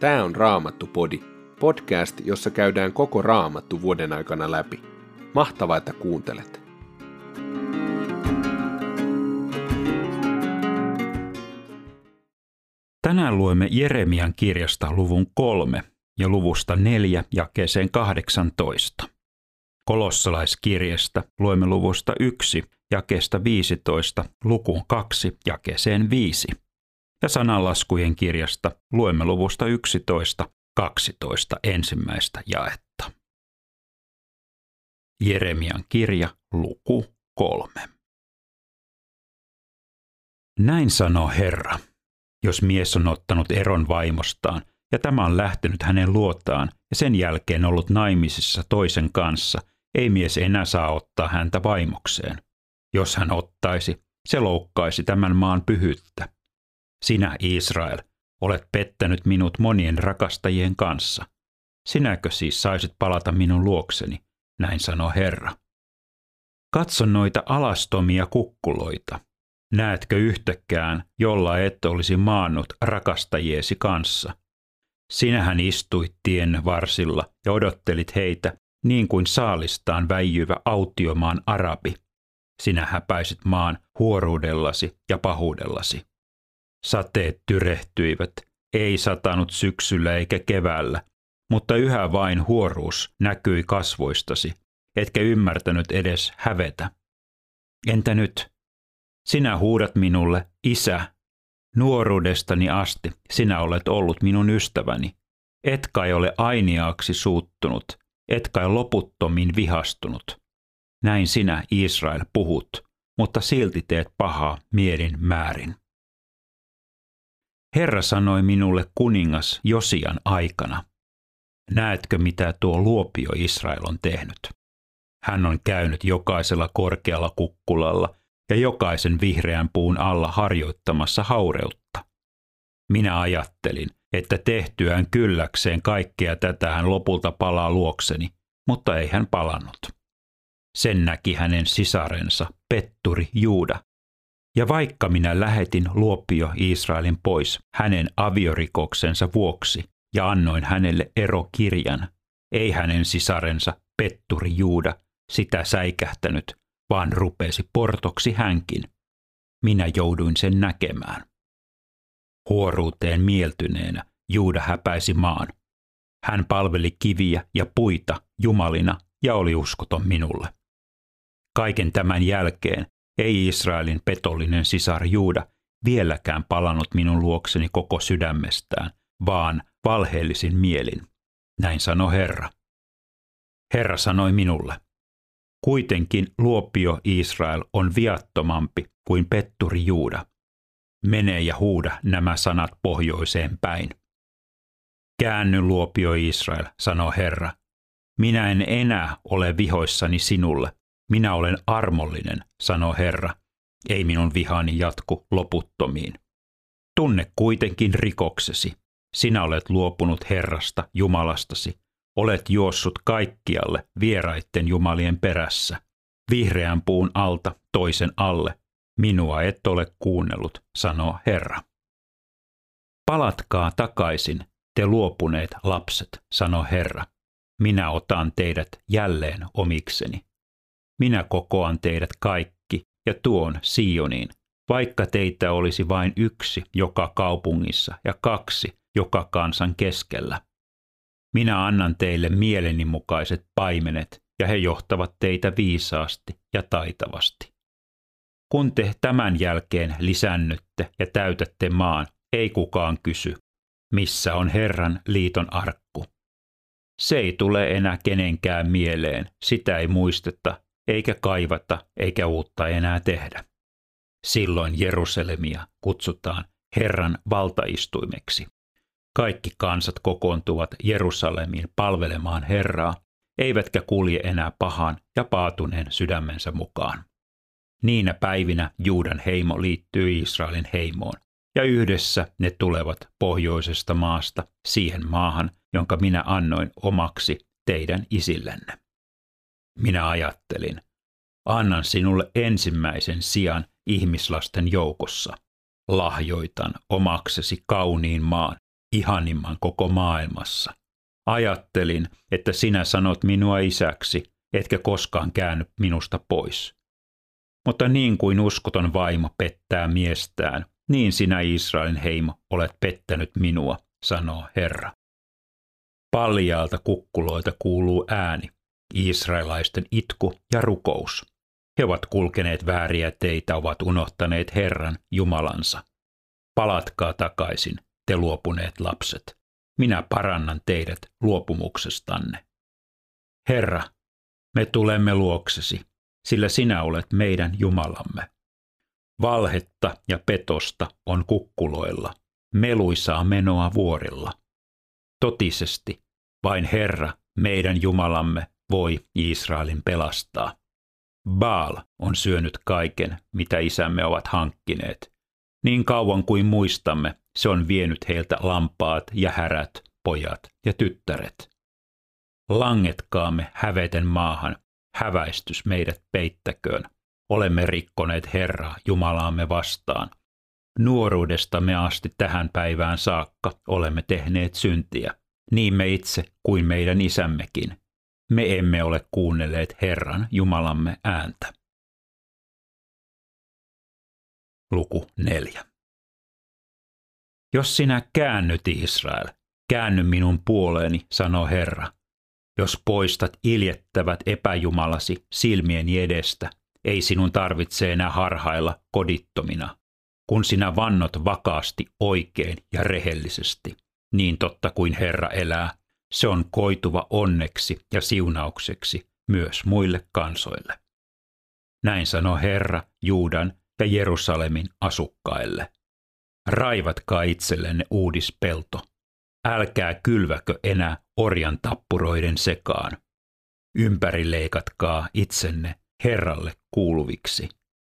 Tämä on Raamattu-podi, podcast, jossa käydään koko Raamattu vuoden aikana läpi. Mahtavaa, että kuuntelet! Tänään luemme Jeremian kirjasta luvun kolme ja luvusta neljä jakeeseen 18. Kolossalaiskirjasta luemme luvusta yksi jakeesta 15 lukuun 2 jakeeseen 5. Ja sananlaskujen kirjasta luemme luvusta 11 12 ensimmäistä jaetta. Jeremian kirja luku 3. Näin sanoo Herra, jos mies on ottanut eron vaimostaan ja tämä on lähtenyt hänen luotaan ja sen jälkeen ollut naimisissa toisen kanssa, ei mies enää saa ottaa häntä vaimokseen. Jos hän ottaisi, se loukkaisi tämän maan pyhyyttä. Sinä, Israel, olet pettänyt minut monien rakastajien kanssa. Sinäkö siis saisit palata minun luokseni, näin sanoo Herra. Katso noita alastomia kukkuloita. Näetkö yhtäkään, jolla et olisi maannut rakastajiesi kanssa? Sinähän istuit tien varsilla ja odottelit heitä niin kuin saalistaan väijyvä autiomaan arabi. Sinä häpäisit maan huoruudellasi ja pahuudellasi. Sateet tyrehtyivät, ei satanut syksyllä eikä keväällä, mutta yhä vain huoruus näkyi kasvoistasi, etkä ymmärtänyt edes hävetä. Entä nyt? Sinä huudat minulle, isä, nuoruudestani asti sinä olet ollut minun ystäväni. Et kai ole ainiaaksi suuttunut, et kai loputtomin vihastunut. Näin sinä, Israel, puhut, mutta silti teet pahaa mielin määrin. Herra sanoi minulle kuningas Josian aikana. Näetkö, mitä tuo luopio Israel on tehnyt? Hän on käynyt jokaisella korkealla kukkulalla ja jokaisen vihreän puun alla harjoittamassa haureutta. Minä ajattelin, että tehtyään kylläkseen kaikkea tätä hän lopulta palaa luokseni, mutta ei hän palannut. Sen näki hänen sisarensa, Petturi Juuda, ja vaikka minä lähetin luopio Israelin pois hänen aviorikoksensa vuoksi ja annoin hänelle erokirjan, ei hänen sisarensa Petturi Juuda sitä säikähtänyt, vaan rupesi portoksi hänkin. Minä jouduin sen näkemään. Huoruuteen mieltyneenä Juuda häpäisi maan. Hän palveli kiviä ja puita jumalina ja oli uskoton minulle. Kaiken tämän jälkeen ei Israelin petollinen sisar Juuda vieläkään palannut minun luokseni koko sydämestään, vaan valheellisin mielin. Näin sanoi Herra. Herra sanoi minulle, kuitenkin luopio Israel on viattomampi kuin petturi Juuda. Mene ja huuda nämä sanat pohjoiseen päin. Käänny luopio Israel, sanoi Herra. Minä en enää ole vihoissani sinulle, minä olen armollinen, sanoo Herra, ei minun vihani jatku loputtomiin. Tunne kuitenkin rikoksesi. Sinä olet luopunut Herrasta, Jumalastasi. Olet juossut kaikkialle vieraitten jumalien perässä. Vihreän puun alta toisen alle. Minua et ole kuunnellut, sanoo Herra. Palatkaa takaisin, te luopuneet lapset, sanoo Herra. Minä otan teidät jälleen omikseni. Minä kokoan teidät kaikki ja tuon Sioniin, vaikka teitä olisi vain yksi joka kaupungissa ja kaksi joka kansan keskellä. Minä annan teille mieleni mukaiset paimenet, ja he johtavat teitä viisaasti ja taitavasti. Kun te tämän jälkeen lisännytte ja täytätte maan, ei kukaan kysy, missä on Herran liiton arkku. Se ei tule enää kenenkään mieleen, sitä ei muisteta eikä kaivata eikä uutta enää tehdä. Silloin Jerusalemia kutsutaan Herran valtaistuimeksi. Kaikki kansat kokoontuvat Jerusalemiin palvelemaan Herraa, eivätkä kulje enää pahan ja paatuneen sydämensä mukaan. Niinä päivinä Juudan heimo liittyy Israelin heimoon, ja yhdessä ne tulevat pohjoisesta maasta siihen maahan, jonka minä annoin omaksi teidän isillenne. Minä ajattelin, annan sinulle ensimmäisen sijan ihmislasten joukossa. Lahjoitan omaksesi kauniin maan, ihanimman koko maailmassa. Ajattelin, että sinä sanot minua isäksi, etkä koskaan käänny minusta pois. Mutta niin kuin uskoton vaimo pettää miestään, niin sinä Israelin heimo olet pettänyt minua, sanoo Herra. Paljaalta kukkuloita kuuluu ääni, israelaisten itku ja rukous. He ovat kulkeneet vääriä teitä, ovat unohtaneet Herran, Jumalansa. Palatkaa takaisin, te luopuneet lapset. Minä parannan teidät luopumuksestanne. Herra, me tulemme luoksesi, sillä sinä olet meidän Jumalamme. Valhetta ja petosta on kukkuloilla, meluisaa menoa vuorilla. Totisesti vain Herra, meidän Jumalamme, voi Israelin pelastaa. Baal on syönyt kaiken, mitä isämme ovat hankkineet. Niin kauan kuin muistamme, se on vienyt heiltä lampaat ja härät, pojat ja tyttäret. Langetkaamme häveten maahan, häväistys meidät peittäköön. Olemme rikkoneet Herraa Jumalaamme vastaan. Nuoruudestamme asti tähän päivään saakka olemme tehneet syntiä, niin me itse kuin meidän isämmekin. Me emme ole kuunnelleet Herran Jumalamme ääntä. Luku 4. Jos sinä käännyt Israel, käänny minun puoleeni, sanoo Herra. Jos poistat iljettävät epäjumalasi silmieni edestä, ei sinun tarvitse enää harhailla kodittomina, kun sinä vannot vakaasti oikein ja rehellisesti, niin totta kuin Herra elää, se on koituva onneksi ja siunaukseksi myös muille kansoille. Näin sanoo Herra Juudan ja Jerusalemin asukkaille. Raivatkaa itsellenne uudispelto. Älkää kylväkö enää orjan tappuroiden sekaan. Ympärileikatkaa itsenne Herralle kuuluviksi.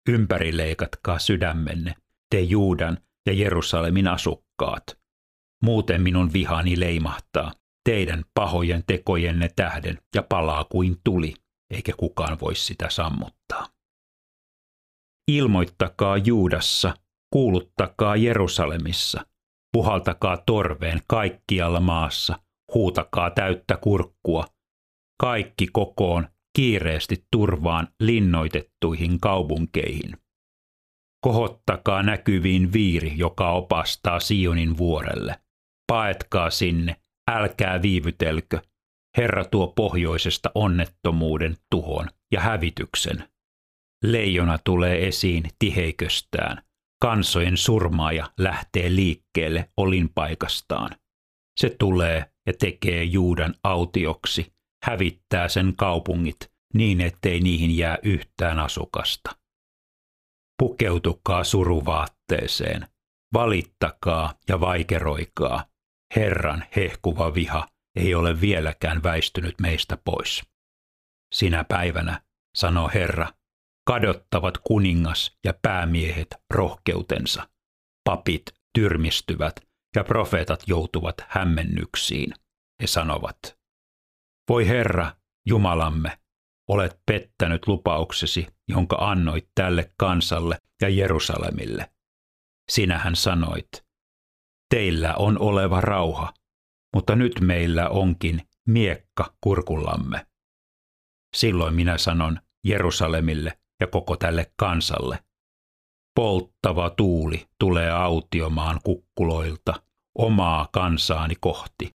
Ympärileikatkaa sydämenne, te Juudan ja Jerusalemin asukkaat. Muuten minun vihani leimahtaa teidän pahojen tekojenne tähden ja palaa kuin tuli, eikä kukaan voi sitä sammuttaa. Ilmoittakaa Juudassa, kuuluttakaa Jerusalemissa, puhaltakaa torveen kaikkialla maassa, huutakaa täyttä kurkkua, kaikki kokoon kiireesti turvaan linnoitettuihin kaupunkeihin. Kohottakaa näkyviin viiri, joka opastaa Sionin vuorelle. Paetkaa sinne, älkää viivytelkö. Herra tuo pohjoisesta onnettomuuden, tuhon ja hävityksen. Leijona tulee esiin tiheiköstään. Kansojen surmaaja lähtee liikkeelle olinpaikastaan. Se tulee ja tekee Juudan autioksi, hävittää sen kaupungit niin, ettei niihin jää yhtään asukasta. Pukeutukaa suruvaatteeseen, valittakaa ja vaikeroikaa, Herran hehkuva viha ei ole vieläkään väistynyt meistä pois. Sinä päivänä, sanoo Herra, kadottavat kuningas ja päämiehet rohkeutensa. Papit tyrmistyvät ja profeetat joutuvat hämmennyksiin. He sanovat, voi Herra, Jumalamme, olet pettänyt lupauksesi, jonka annoit tälle kansalle ja Jerusalemille. Sinähän sanoit, teillä on oleva rauha, mutta nyt meillä onkin miekka kurkullamme. Silloin minä sanon Jerusalemille ja koko tälle kansalle. Polttava tuuli tulee autiomaan kukkuloilta omaa kansaani kohti.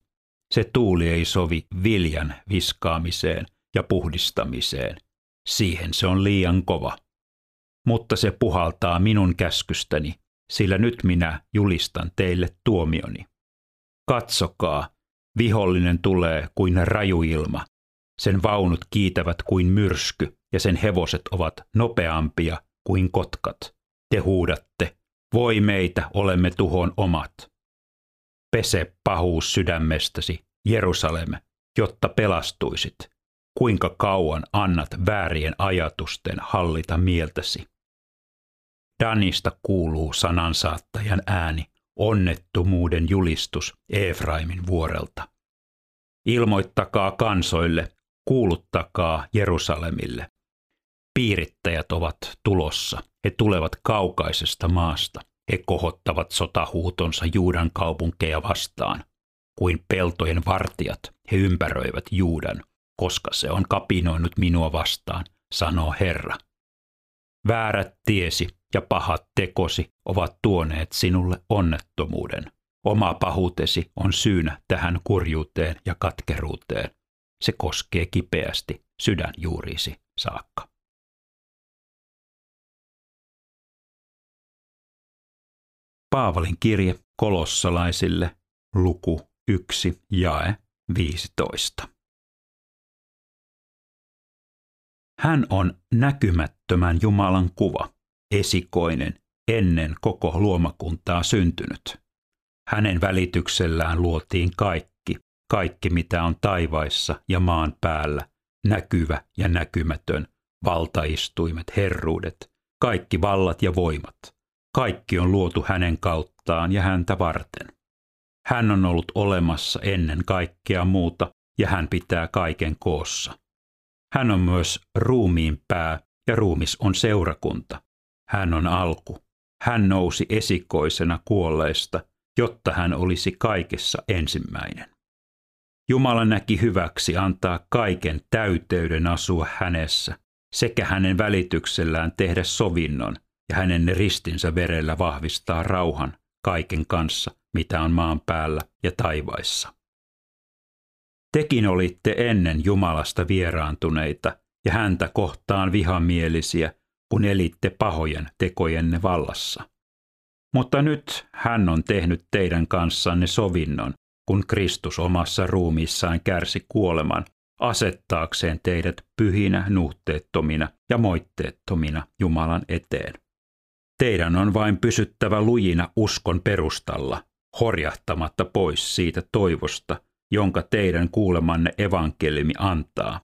Se tuuli ei sovi viljan viskaamiseen ja puhdistamiseen. Siihen se on liian kova. Mutta se puhaltaa minun käskystäni sillä nyt minä julistan teille tuomioni. Katsokaa, vihollinen tulee kuin rajuilma. Sen vaunut kiitävät kuin myrsky ja sen hevoset ovat nopeampia kuin kotkat. Te huudatte, voi meitä, olemme tuhon omat. Pese pahuus sydämestäsi, Jerusalem, jotta pelastuisit. Kuinka kauan annat väärien ajatusten hallita mieltäsi? Danista kuuluu sanansaattajan ääni, onnettomuuden julistus Efraimin vuorelta. Ilmoittakaa kansoille, kuuluttakaa Jerusalemille. Piirittäjät ovat tulossa, he tulevat kaukaisesta maasta, He kohottavat sotahuutonsa Juudan kaupunkeja vastaan. Kuin peltojen vartijat he ympäröivät Juudan, koska se on kapinoinut minua vastaan, sanoo Herra. Väärät tiesi ja pahat tekosi ovat tuoneet sinulle onnettomuuden. Oma pahuutesi on syynä tähän kurjuuteen ja katkeruuteen. Se koskee kipeästi sydänjuuriisi saakka. Paavalin kirje kolossalaisille, luku 1, jae 15. Hän on näkymättömän Jumalan kuva, esikoinen, ennen koko luomakuntaa syntynyt. Hänen välityksellään luotiin kaikki, kaikki mitä on taivaissa ja maan päällä, näkyvä ja näkymätön, valtaistuimet, herruudet, kaikki vallat ja voimat. Kaikki on luotu hänen kauttaan ja häntä varten. Hän on ollut olemassa ennen kaikkea muuta ja hän pitää kaiken koossa. Hän on myös ruumiin pää ja ruumis on seurakunta. Hän on alku. Hän nousi esikoisena kuolleista, jotta hän olisi kaikessa ensimmäinen. Jumala näki hyväksi antaa kaiken täyteyden asua hänessä, sekä hänen välityksellään tehdä sovinnon ja hänen ristinsä verellä vahvistaa rauhan kaiken kanssa, mitä on maan päällä ja taivaissa. Tekin olitte ennen Jumalasta vieraantuneita ja häntä kohtaan vihamielisiä, kun elitte pahojen tekojenne vallassa. Mutta nyt hän on tehnyt teidän kanssanne sovinnon, kun Kristus omassa ruumiissaan kärsi kuoleman, asettaakseen teidät pyhinä, nuhteettomina ja moitteettomina Jumalan eteen. Teidän on vain pysyttävä lujina uskon perustalla, horjahtamatta pois siitä toivosta, jonka teidän kuulemanne evankelimi antaa.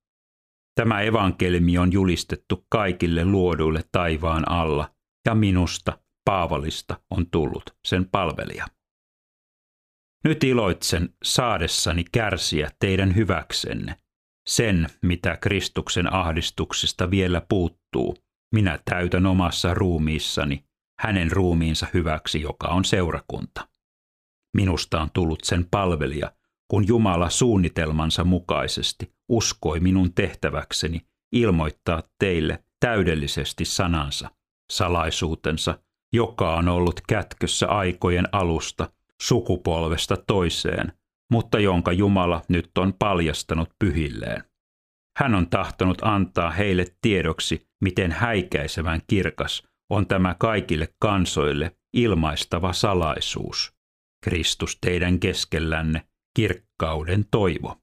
Tämä evankelimi on julistettu kaikille luoduille taivaan alla, ja minusta, Paavalista, on tullut sen palvelija. Nyt iloitsen saadessani kärsiä teidän hyväksenne. Sen, mitä Kristuksen ahdistuksista vielä puuttuu, minä täytän omassa ruumiissani, hänen ruumiinsa hyväksi, joka on seurakunta. Minusta on tullut sen palvelija, kun Jumala suunnitelmansa mukaisesti uskoi minun tehtäväkseni ilmoittaa teille täydellisesti sanansa, salaisuutensa, joka on ollut kätkössä aikojen alusta, sukupolvesta toiseen, mutta jonka Jumala nyt on paljastanut pyhilleen. Hän on tahtonut antaa heille tiedoksi, miten häikäisevän kirkas on tämä kaikille kansoille ilmaistava salaisuus. Kristus teidän keskellänne, kirkkauden toivo.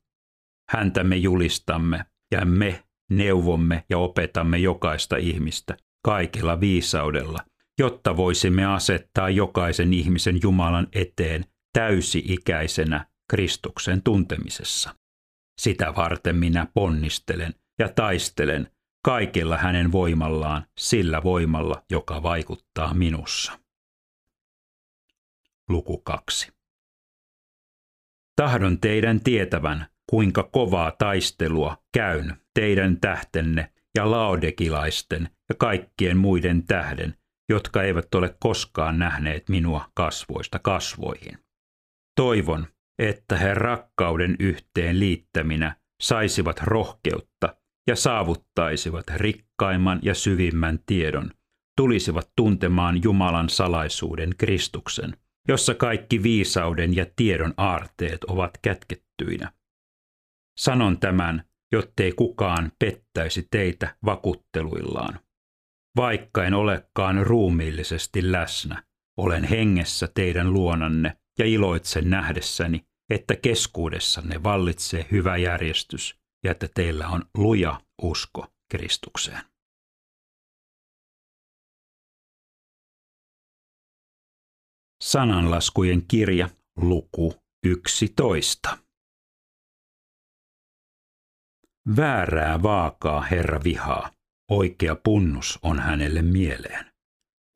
Häntä me julistamme ja me neuvomme ja opetamme jokaista ihmistä kaikella viisaudella, jotta voisimme asettaa jokaisen ihmisen Jumalan eteen täysi-ikäisenä Kristuksen tuntemisessa. Sitä varten minä ponnistelen ja taistelen kaikella hänen voimallaan, sillä voimalla, joka vaikuttaa minussa. Luku 2. Tahdon teidän tietävän, kuinka kovaa taistelua käyn teidän tähtenne ja laodekilaisten ja kaikkien muiden tähden, jotka eivät ole koskaan nähneet minua kasvoista kasvoihin. Toivon, että he rakkauden yhteen liittäminä saisivat rohkeutta ja saavuttaisivat rikkaimman ja syvimmän tiedon, tulisivat tuntemaan Jumalan salaisuuden Kristuksen, jossa kaikki viisauden ja tiedon aarteet ovat kätkettyinä. Sanon tämän, jottei kukaan pettäisi teitä vakuutteluillaan. Vaikka en olekaan ruumiillisesti läsnä, olen hengessä teidän luonanne ja iloitsen nähdessäni, että keskuudessanne vallitsee hyvä järjestys ja että teillä on luja usko Kristukseen. Sananlaskujen kirja, luku 11. Väärää vaakaa Herra vihaa, oikea punnus on hänelle mieleen.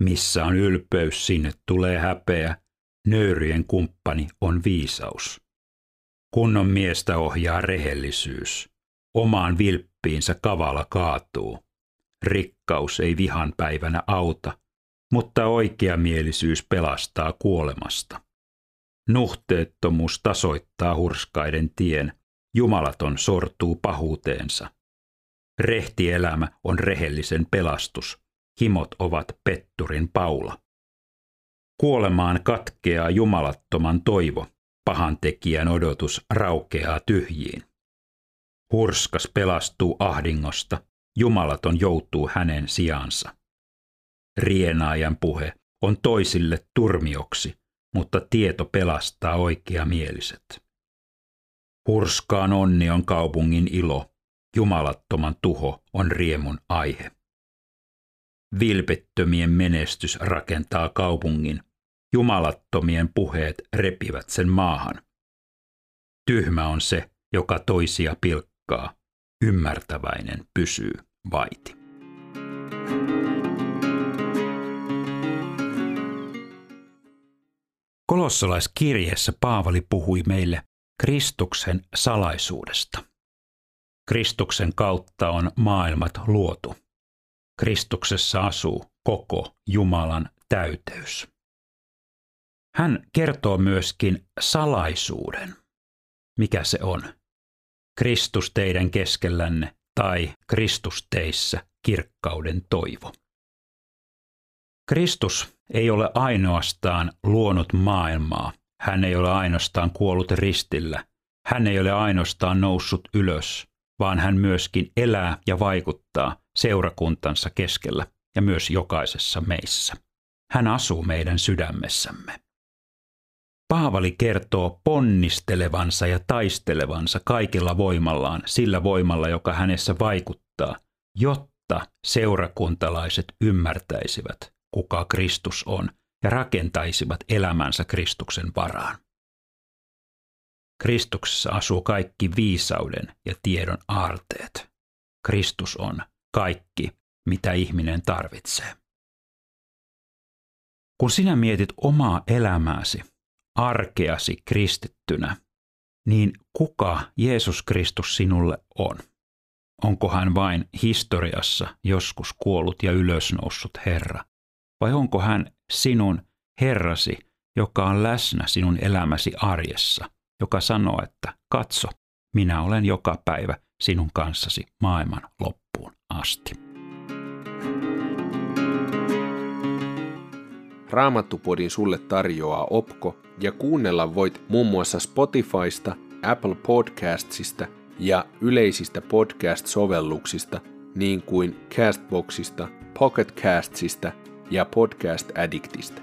Missä on ylpeys, sinne tulee häpeä, nöyrien kumppani on viisaus. Kunnon miestä ohjaa rehellisyys. Omaan vilppiinsä kavala kaatuu. Rikkaus ei vihan päivänä auta, mutta oikeamielisyys pelastaa kuolemasta. Nuhteettomuus tasoittaa hurskaiden tien, jumalaton sortuu pahuuteensa. Rehti elämä on rehellisen pelastus, himot ovat petturin paula. Kuolemaan katkeaa jumalattoman toivo, pahan tekijän odotus raukeaa tyhjiin. Hurskas pelastuu ahdingosta, jumalaton joutuu hänen sijansa. Rienaajan puhe on toisille turmioksi, mutta tieto pelastaa oikeamieliset. Hurskaan onni on kaupungin ilo, jumalattoman tuho on riemun aihe. Vilpettömien menestys rakentaa kaupungin, jumalattomien puheet repivät sen maahan. Tyhmä on se, joka toisia pilkkaa, ymmärtäväinen pysyy vaiti. Kolossalaiskirjeessä Paavali puhui meille Kristuksen salaisuudesta. Kristuksen kautta on maailmat luotu. Kristuksessa asuu koko Jumalan täyteys. Hän kertoo myöskin salaisuuden. Mikä se on? Kristus teidän keskellänne tai Kristus teissä kirkkauden toivo. Kristus ei ole ainoastaan luonut maailmaa. Hän ei ole ainoastaan kuollut ristillä. Hän ei ole ainoastaan noussut ylös, vaan hän myöskin elää ja vaikuttaa seurakuntansa keskellä ja myös jokaisessa meissä. Hän asuu meidän sydämessämme. Paavali kertoo ponnistelevansa ja taistelevansa kaikilla voimallaan, sillä voimalla, joka hänessä vaikuttaa, jotta seurakuntalaiset ymmärtäisivät, kuka Kristus on, ja rakentaisivat elämänsä Kristuksen varaan. Kristuksessa asuu kaikki viisauden ja tiedon aarteet. Kristus on kaikki, mitä ihminen tarvitsee. Kun sinä mietit omaa elämääsi, arkeasi kristittynä, niin kuka Jeesus Kristus sinulle on? Onko hän vain historiassa joskus kuollut ja ylösnoussut Herra? Vai onko hän sinun Herrasi, joka on läsnä sinun elämäsi arjessa, joka sanoo, että katso, minä olen joka päivä sinun kanssasi maailman loppuun asti. Raamattupodin sulle tarjoaa Opko ja kuunnella voit muun muassa Spotifysta, Apple Podcastsista ja yleisistä podcast-sovelluksista niin kuin Castboxista, Pocket Castsista ja Podcast Addictista.